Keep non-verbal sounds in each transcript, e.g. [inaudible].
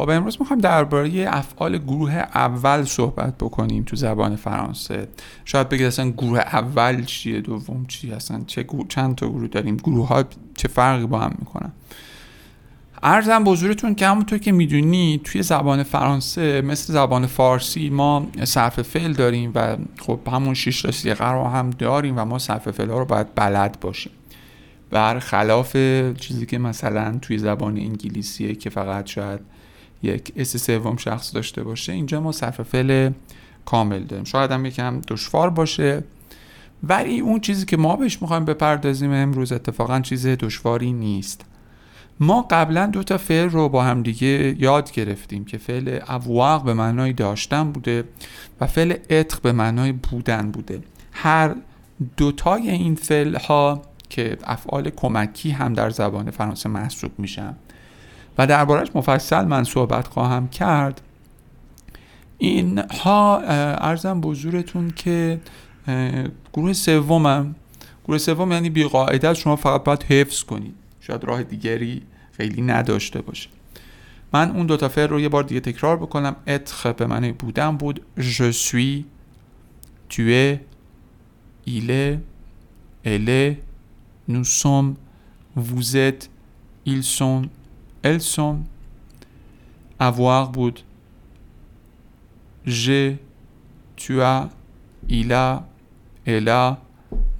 خب امروز می‌خوایم درباره افعال گروه اول صحبت بکنیم تو زبان فرانسه. شاید بگید اصلا گروه اول چیه دوم چیه اصلا چه چند تا گروه داریم گروه ها چه فرقی با هم می‌کنن؟ ارزم بزرگتون که همونطور که می‌دونی توی زبان فرانسه مثل زبان فارسی ما صرف فعل داریم و خب همون شش تا رو هم داریم و ما صرف فعل ها رو باید بلد باشیم. خلاف چیزی که مثلا توی زبان انگلیسیه که فقط شاید یک اس سوم شخص داشته باشه. اینجا ما صرف فعل کامل داریم. شاید هم یکم دشوار باشه. ولی اون چیزی که ما بهش می‌خوایم بپردازیم امروز اتفاقا چیز دشواری نیست. ما قبلا دو تا فعل رو با هم دیگه یاد گرفتیم که فعل اواق به معنای داشتن بوده و فعل اتق به معنای بودن بوده. هر دوتای این فعل ها که افعال کمکی هم در زبان فرانسه محسوب میشن. و دربارش مفصل من صحبت خواهم کرد. اینها ارزم بزرگتون که گروه سومم گروه سوم یعنی بی شما فقط باید حفظ کنید. شاید راه دیگری خیلی نداشته باشه. من اون دوتا فعل رو یه بار دیگه تکرار بکنم. اتخ به معنی بودن بود. Je suis tu es il est. Elle nous sommes. Vous êtes. Ils sont elles sont avoir بود j'ai tu as il a elle a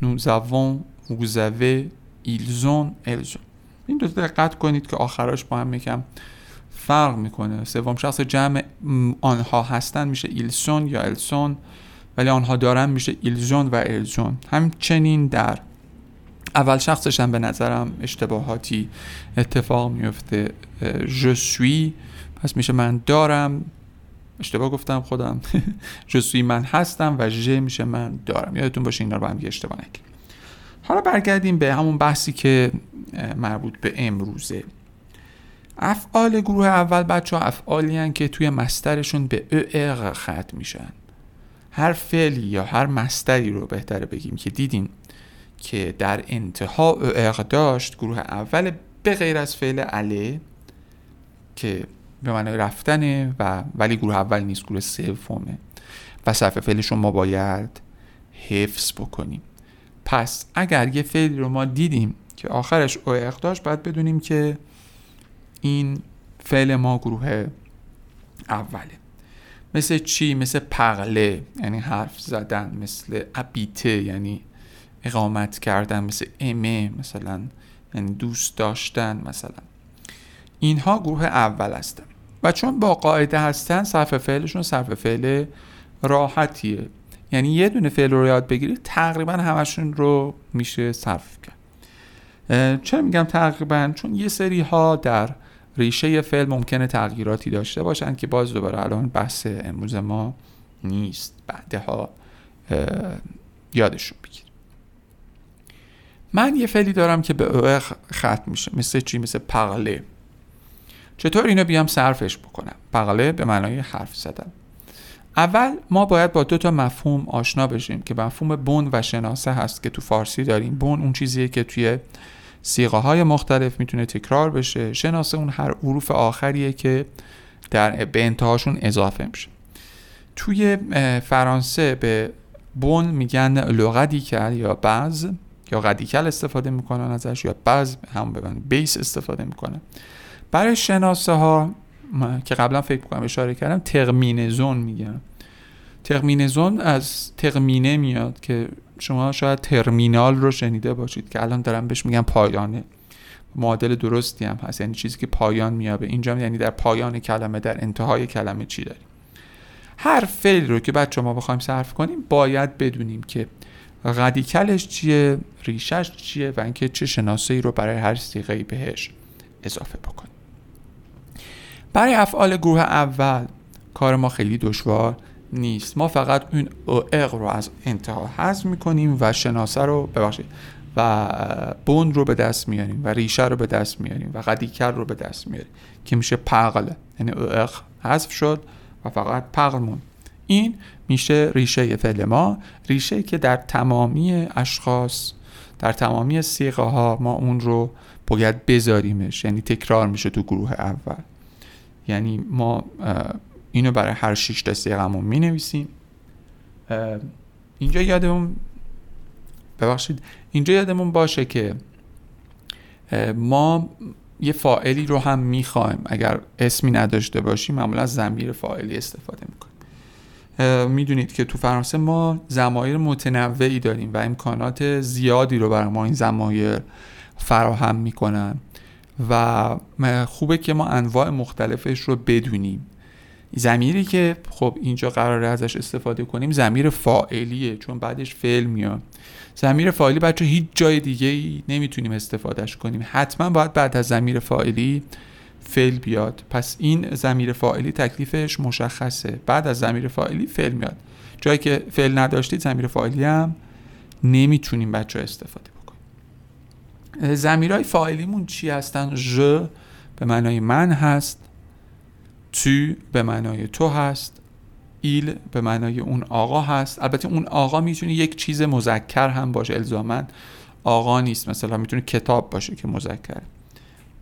nous avons vous avez ils ont elles ont. این دو دقت کنید که آخراش با هم یکم فرق می‌کنه. سوم شخص جمع آنها هستن میشه ایلسون یا السون ولی آنها دارن میشه ایلزون و الزون همچنین در اول شخصش هم به نظرم اشتباهاتی اتفاق میفته. جسوی پس میشه من دارم. اشتباه گفتم خودم. [laughs] جسوی من هستم و ژ میشه من دارم. یادتون باشه اینا رو با هم اشتباه نکنیم حالا برگردیم به همون بحثی که مربوط به امروزه. افعال گروه اول بچه ها افعالی که توی مسترشون به اق ختم میشن. هر فعلی یا هر مستری رو بهتره بگیم که دیدین که در انتها اق داشت گروه اول به غیر از فعل عله که به معنای رفتنه و ولی گروه اول نیست گروه سومه. و صرف فعلش ما باید حفظ بکنیم. پس اگر یه فعلی رو ما دیدیم که آخرش اق داشت باید بدونیم که این فعل ما گروه اوله. مثل چی؟ مثل پغله یعنی حرف زدن مثل ابیته یعنی اقامت کردن مثل امه مثلا یعنی دوست داشتن مثلا. اینها گروه اول هستن. و چون با قاعده هستن صرف فعلشون صرف فعل راحتیه. یعنی یه دونه فعل رو یاد بگیرید تقریبا همشون رو میشه صرف کرد. چرا میگم تقریبا؟ چون یه سری ها در ریشه فعل ممکنه تغییراتی داشته باشن که باز دوباره الان بحث امروز ما نیست. بعدها یادشون بگیر من یه فعلی دارم که به او ختم میشه مثل چی؟ مثل پغله. چطور اینو بیام صرفش بکنم؟ پغله به معنای حرف زدن. اول ما باید با دو تا مفهوم آشنا بشیم که مفهوم بون و شناسه هست که تو فارسی داریم. بون اون چیزیه که توی سیغه های مختلف می‌تونه تکرار بشه. شناسه اون هر حروف آخریه که در به انتهاشون اضافه میشه. توی فرانسه به بون میگن لغدیکل یا بعض. یا قدیکل استفاده می‌کنن ازش یا بعض هم ببن بیس استفاده می‌کنن. برای شناسه ها که قبلا فکر کنم اشاره کردم میگن. ترمینزون از ترمینه میاد که شما شاید ترمینال رو شنیده باشید که الان دارم بهش میگم پایانه. معادل درستی هم هست یعنی چیزی که پایان میابه. اینجا یعنی در پایان کلمه در انتهای کلمه چی داریم. هر فعل رو که بچه ما بخوایم صرف کنیم باید بدونیم که رادیکلش چیه؟ ریشش چیه؟ و اینکه چه شناسه رو برای هر سیغه بهش اضافه بکنیم. برای افعال گروه اول کار ما خیلی دشوار نیست. ما فقط اون اق رو از انتها حذف می‌کنیم و شناسه رو ببخشید و بن رو به دست میاریم و ریشه رو به دست میاریم و radical رو به دست میاریم که میشه parl یعنی اق حذف شد و فقط parl مون این میشه ریشه فعل ما ریشه که در تمامی اشخاص در تمامی صیغه ها ما اون رو باید بذاریمش یعنی تکرار میشه تو گروه اول. یعنی ما اینو برای هر شش تا سیغمون می نویسیم اینجا یادمون ببخشید اینجا یادمون باشه که ما یه فاعلی رو هم می‌خوایم. اگر اسمی نداشته باشیم معمولا از زمیر فاعلی استفاده می‌کنیم. می‌دونید که تو فرانسه ما زمایر متنوعی داریم و امکانات زیادی رو برای ما این زمایر فراهم می‌کنن و خوبه که ما انواع مختلفش رو بدونیم. زمیری که خب اینجا قراره ازش استفاده کنیم زمیر فاعلیه چون بعدش فعل میاد. زمیر فاعلی بچه هیچ جای دیگه ای نمی‌تونیم استفادهش کنیم. حتما باید بعد از زمیر فاعلی فعل بیاد. پس این زمیر فاعلی تکلیفش مشخصه. بعد از زمیر فاعلی فعل میاد. جایی که فعل نداشتید زمیر فاعلی هم نمی‌تونیم بچه استفاده بکنیم. زمیرهای فاعلیمون چی هستن؟ ژ به معنای من هست تو به معنای تو هست ایل به معنای اون آقا هست. البته اون آقا می‌تونه یک چیز مذکر هم باشه. الزاما آقا نیست. مثلا می‌تونه کتاب باشه که مذکر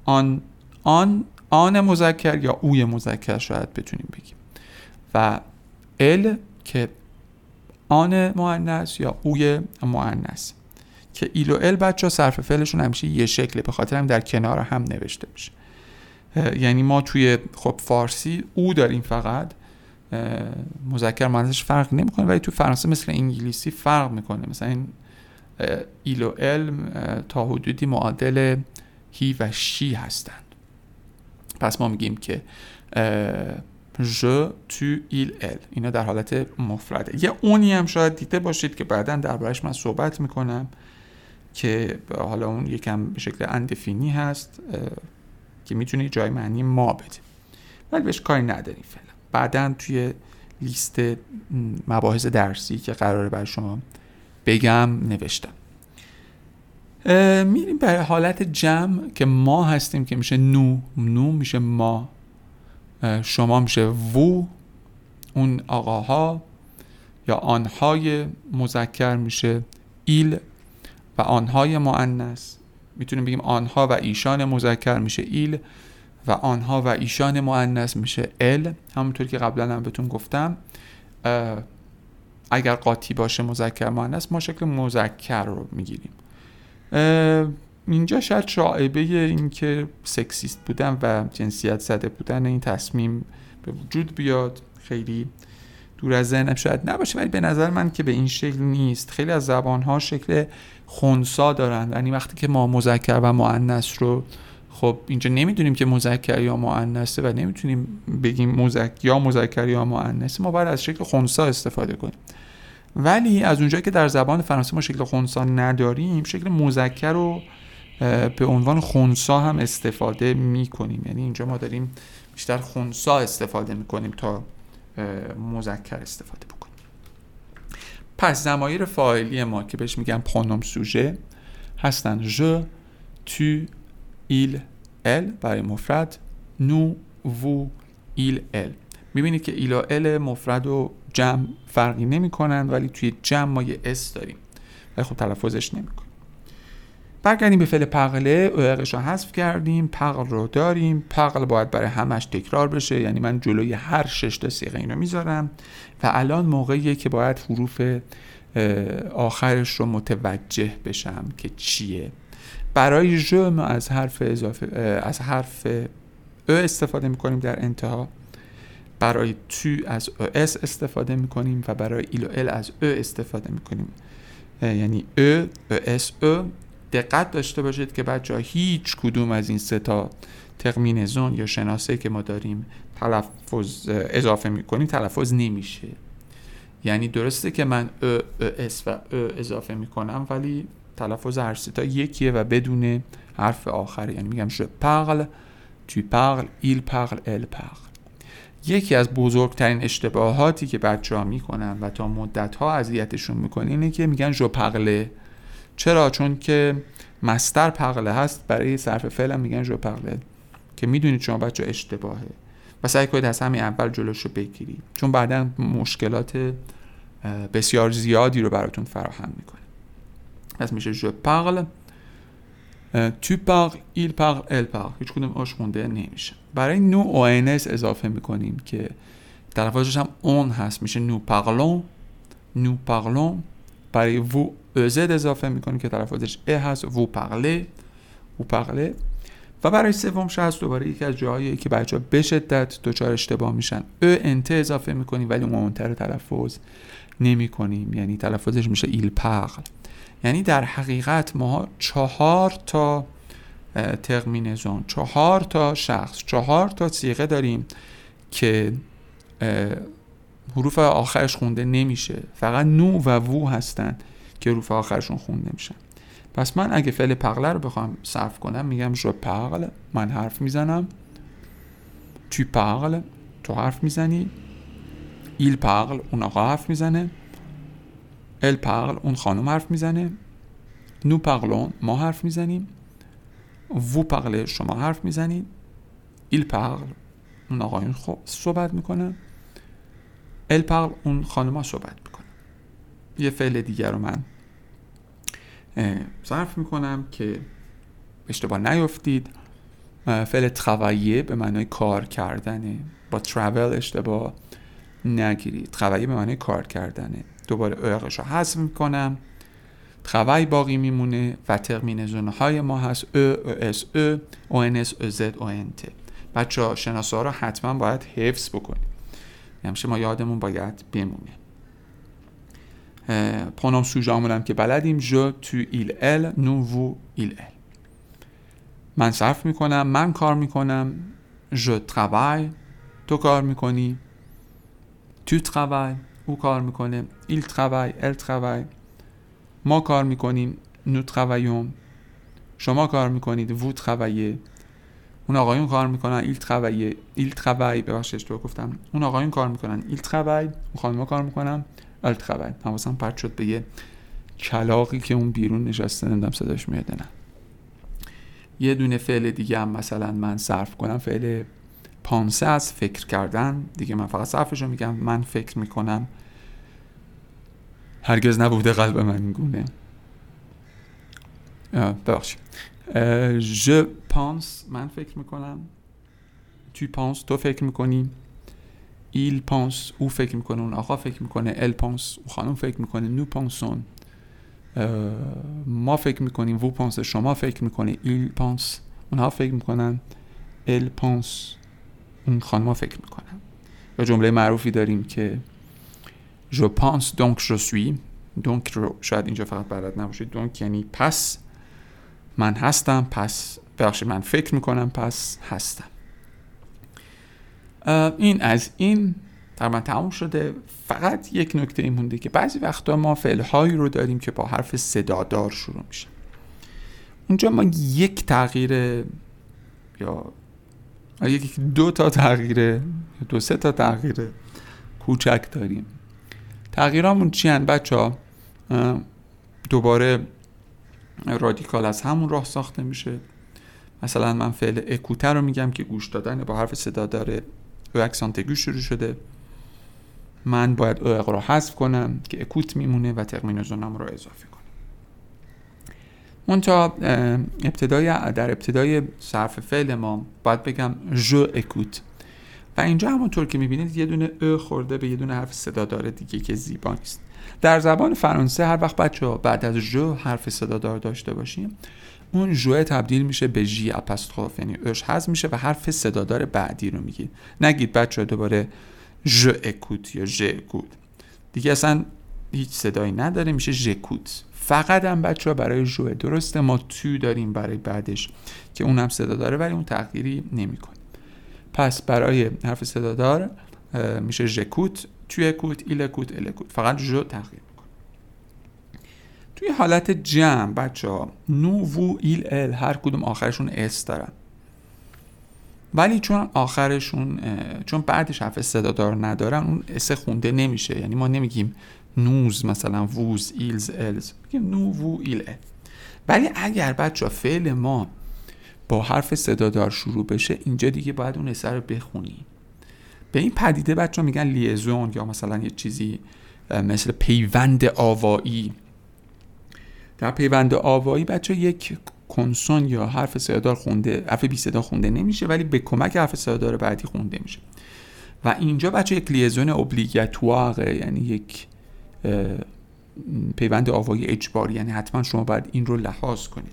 آن آن آن مذکر یا اوی مذکر شاید بتونیم بگیم. و ال که آن مؤنث یا اوی مؤنث. که ایل و ال بچه صرف فعلشون همیشه یه شکله به خاطر هم در کنار هم نوشته میشه. یعنی ما توی خب فارسی او داریم فقط. مذکر مؤنثش فرق نمی‌کنه ولی تو فرانسه مثل انگلیسی فرق می‌کنه. مثلا این ایل و ال تا حدودی معادل هی و شی هستند پس ما میگیم که ژ تو ایل ال. اینا در حالت مفرده. یه اونی هم شاید دیده باشید که بعدا دربارش من صحبت می‌کنم که حالا اون یکم به شکل اندفینی هست که می‌تونه جای معنی ما بده. ولی بهش کاری نداریم فعلا. بعدا توی لیست مباحث درسی که قراره بر شما بگم نوشتم. میریم به حالت جمع که ما هستیم که میشه نو. نو میشه ما. شما میشه وو. اون آقاها یا آنهای مذکر میشه ایل و آنهای معنس می‌تونیم بگیم آنها و ایشان مذکر میشه ایل و آنها و ایشان مؤنث میشه ال. همونطور که قبلا هم بهتون گفتم. اگر قاطی باشه مذکر مؤنث ما شکل مذکر رو می‌گیریم. اینجا شاید شاعبه این که سکسیست بودن و جنسیت زده بودن این تصمیم به وجود بیاد خیلی دور از ذهنم شاید نباشه ولی به نظر من که به این شکل نیست. خیلی از زبان شکل خونسا دارن. یعنی وقتی که ما مذکر و مؤنث رو خب اینجا نمی‌دونیم که مذکر یا مؤنثه و نمی‌تونیم بگیم مذکر یا مذکر یا مؤنثه. ما باید از شکل خونسا استفاده کنیم. ولی از اونجایی که در زبان فرانسه ما شکل خونسا نداریم شکل مذکر رو به عنوان خونسا هم استفاده می‌کنیم. یعنی اینجا ما داریم بیشتر خونسا استفاده می‌کنیم تا مذکر استفاده بکنیم. پس زمایر فاعلی ما که بهش میگن پرونوم سوژه هستن. ژ tu il elle. برای مفرد نو وو ایل ال. می‌بینید که il و elle مفرد و جمع فرقی نمی‌کنن ولی توی جمع ما یه s داریم. ولی خب تلفظش نمی‌کنیم برگردیم به فعل parler er ش رو حذف کردیم. parl رو داریم. parl باید برای همش تکرار بشه. یعنی من جلوی هر شش تا صیغه اینو می‌ذارم. و الان موقعیه که باید حروف آخرش رو متوجه بشم که چیه. برای je از حرف اضافه از حرف e استفاده می‌کنیم در انتها. برای tu از s استفاده می‌کنیم و برای il و elle از e استفاده می‌کنیم. یعنی e s e دقت داشته باشید که بچه هیچ کدوم از این سه تا terminaison یا شناسه که ما داریم تلفظ اضافه می‌کنیم تلفظ نمیشه. یعنی درسته که من ا, اس و ا اضافه می‌کنم ولی تلفظ هر ستا یکیه و بدون حرف آخر. یعنی میگم je parle tu parles il parle elle parle. یکی از بزرگترین اشتباهاتی که بچه ها می‌کنن و تا مدت ها اذیتشون می‌کنه اینه که میگن جو پغله. چرا؟ چون که مستر پغله هست. برای صرف فعل میگن جو پغله. که می‌دونید شما بچه اشتباهه. و سعی کنید از همین اول جلوش رو بگیرید. چون بعدا مشکلات بسیار زیادی رو براتون فراهم می‌کنه. پس میشه je parle tu parles il parle elle parle هیچ کدوم e اش خونده نمیشه. برای nous o n s اضافه می‌کنیم که تلفظش هم on هست. میشه nous parlons nous parlons برای وو ازد اضافه می‌کنیم که تلفظش é هست. vous parlez وو پغله و برای سومش هست دوباره یکی از جاهایی که بچه ها به شدت دچار اشتباه میشن. ا انت اضافه می‌کنیم ولی مهمتر تلفظ نمی کنیم یعنی تلفظش میشه ایل پغل یعنی در حقیقت ما چهار تا ترمینزون چهار تا شخص چهار تا سیغه داریم که حروف آخرش خونده نمیشه. فقط نو و وو هستن که حروف آخرشون خونده میشن. پس من اگه فعل پغله رو بخوام صرف کنم میگم جو پغل من حرف می‌زنم. تو پغل تو حرف می‌زنی. ایل پغل اون آقا حرف می‌زنه. ال پغل اون خانم حرف می‌زنه نو پغلون ما حرف می‌زنیم وو پغله شما حرف می‌زنید ایل پغل اون آقایون خوب صحبت می‌کنه elle parle اون خانم صحبت می‌کنه یه فعل دیگر رو من صرف می‌کنم که اشتباه نیفتید فعل travailler به معنای کار کردنه با travel اشتباه نگیرید travailler به معنای کار کردنه دوباره اقش رو حذف می‌کنم. خوای باقی میمونه و terminaison های ما هست. e e s e o n s e z e n t. بچه ها شناسه رو حتما باید حفظ بکنیم. همیشه ما یادمون باید بمونه. pronom sujet هم که بلدیم. je tu il elle nous vous ils elles. من صرف می‌کنم من کار می‌کنم. je travaille تو کار می‌کنی. tu travailles او کار می‌کنه. il travaille elle travaille ما کار می‌کنیم. nous travaillons شما کار می‌کنید. وو ترویه اون آقایون کار می‌کنن. ایل ترویه ایل تروی ببخشید تو گفتم. اون آقایون کار می‌کنن. ایل تروی اون خانم‌ها کار می‌کنن. ال تروی حواسم پرت شد به یه کلاقی که اون بیرون نشسته. نمی‌دونم صداش میاد نه. یه دونه فعل دیگه هم مثلا من صرف کنم. فعل پانسه از فکر کردن. دیگه من فقط صرفش رو میگم من فکر می‌کنم. هرگز نبوده قلب من گونه ببخشید. je pense من فکر می‌کنم. Tu penses تو فکر می‌کنی. Il pense او فکر می‌کنه. اون آقا فکر می‌کنه. Elle pense او خانم فکر می‌کنه. Nous pensons. ما فکر می‌کنیم. Vous pensez شما فکر می‌کنه il pense اونها فکر می‌کنن. Elle pense. اون خانم فکر می‌کنن. و جمله معروفی داریم که je pense donc je suis. Donc رو شاید اینجا فقط بلد نباشید. Donc یعنی پس من هستم پس بخشی من فکر می‌کنم پس هستم. این از این تقریبا تموم شده. فقط یک نکته این مونده که بعضی وقتا ما فعل رو داریم که با حرف صدادار شروع میشه. اونجا ما یک تغییر یا یک دو تا تغییر دو سه تا تغییر کوچک داریم. تغییرامون چی هن بچه ها؟ دوباره رادیکال از همون راه ساخته میشه. مثلا من فعل اکوته رو میگم که گوش دادن با حرف صدا داره. او اکسانت گوش شروع شده. من باید او رو حذف کنم که اکوت میمونه و ترمینوزونم رو اضافه کنم. منتها ابتدای در ابتدای صرف فعل ما باید بگم je écoute و اینجا همونطور که می‌بینید یه دونه e خورده به یه دونه حرف صدا داره دیگه که زیبا نیست. در زبان فرانسه هر وقت بچه ها بعد از je حرف صدا دار داشته باشیم اون je تبدیل میشه به j apostrophe یعنی e اش حذف میشه و حرف صدادار بعدی رو میگید نگید بچه دوباره je écoute یا je écoute دیگه اصلا هیچ صدایی نداره میشه j'écoute فقط هم بچه ها برای je درسته ما tu داریم برای بعدش که اون هم صدا داره ولی اون تغییری نمی‌کنه پس برای حرف صدادار میشه j'écoute tu écoutes il écoute elle écoute فقط je تغییر می‌کنه. توی حالت جمع بچه ها نو وو ایل ال هر کدوم آخرشون s دارن. ولی چون آخرشون چون بعدش حرف صدادار ندارن اون s خونده نمیشه. یعنی ما نمیگیم nous مثلا vous ils elles. میگیم نو وو ایل ولی اگر بچه فعل ما با حرف صدادار شروع بشه اینجا دیگه باید اون اثر رو بخونیم. به این پدیده بچه میگن liaison یا مثلا یه چیزی مثل پیوند آوایی. در پیوند آوایی بچه یک consonne یا حرف صدادار خونده حرف بی صدا خونده نمیشه ولی به کمک حرف صدادار بعدی خونده میشه. و اینجا بچه یک لیزون اوبلیگاتواره یعنی یک پیوند آوایی اجباری. یعنی حتما شما باید این رو لحاظ کنید.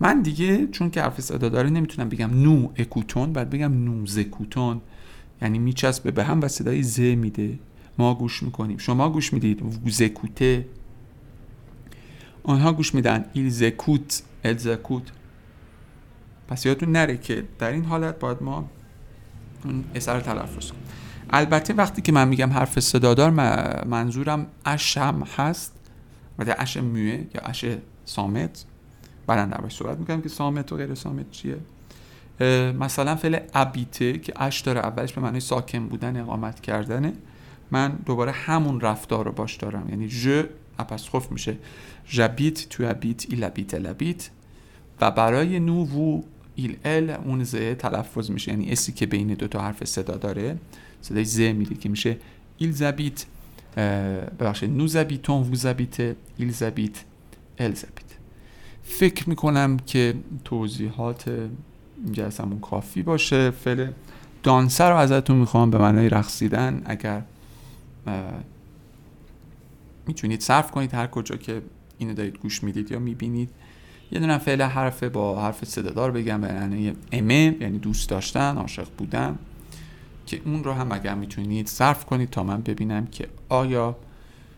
من دیگه چون که حرف صدا داره نمی‌تونم بگم نو اکوتون باید بگم نو زکوتون یعنی میچسبه به هم و صدای ز میده. ما گوش می‌کنیم. شما گوش می‌دید. ووزکوته آنها گوش میدن. ایل زکوت پس یادتون نره که در این حالت باید ما اون اثر تلفظ کنیم. البته وقتی که من میگم حرف صدادار منظورم اشم هست. و در اش موه یا اش سامت بعدا در صحبت می‌کنم که سامت و غیر سامت چیه. مثلا فعل ابیته که اش داره اولش به معنی ساکن بودن اقامت کردنه. من دوباره همون رفتار رو باش دارم. یعنی ژ خوف میشه. j'habite tu habites il habite elle habite و برای نو وو ایل ال اون ز تلفظ میشه. یعنی s ی که بین دو تا حرف صدا داره. صدای ز میده که میشه ils habitent ببخشید nous habitons vous habitez ils habitent elles habitent. فکر می‌کنم که توضیحات جلسمون کافی باشه. فعل danser رو ازتون می‌خوام به معنای رقصیدن. اگر می‌تونید صرف کنید هر کجا که اینو دارید گوش می‌دید یا می‌بینید. یه دونه فعل حرف با حرف صدادار بگم به معنی امه یعنی دوست داشتن عاشق بودن. که اون رو هم اگر می‌تونید صرف کنید تا من ببینم که آیا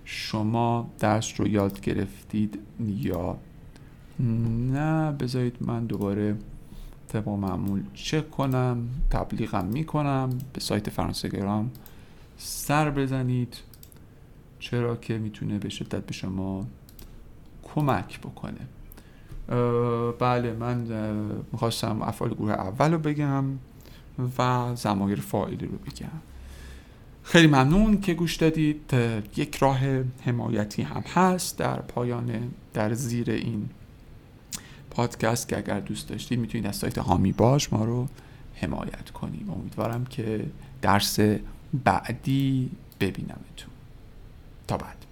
شما درس رو یاد گرفتید یا نه. بذارید من دوباره طبق معمول چک کنم تبلیغم می‌کنم به سایت فرانسگرام سر بزنید. چرا که می‌تونه به شدت به شما کمک بکنه. بله من می‌خواستم افعال گروه اول رو بگم. و زمایر فاعلی رو بگم. خیلی ممنون که گوش دادید. یک راه حمایتی هم هست در پایان در زیر این پادکست که اگر دوست داشتید می‌تونید از سایت هامی باش ما رو حمایت کنیم امیدوارم که درس بعدی ببینمتون. تا بعد.